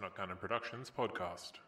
Not Canon Productions podcast.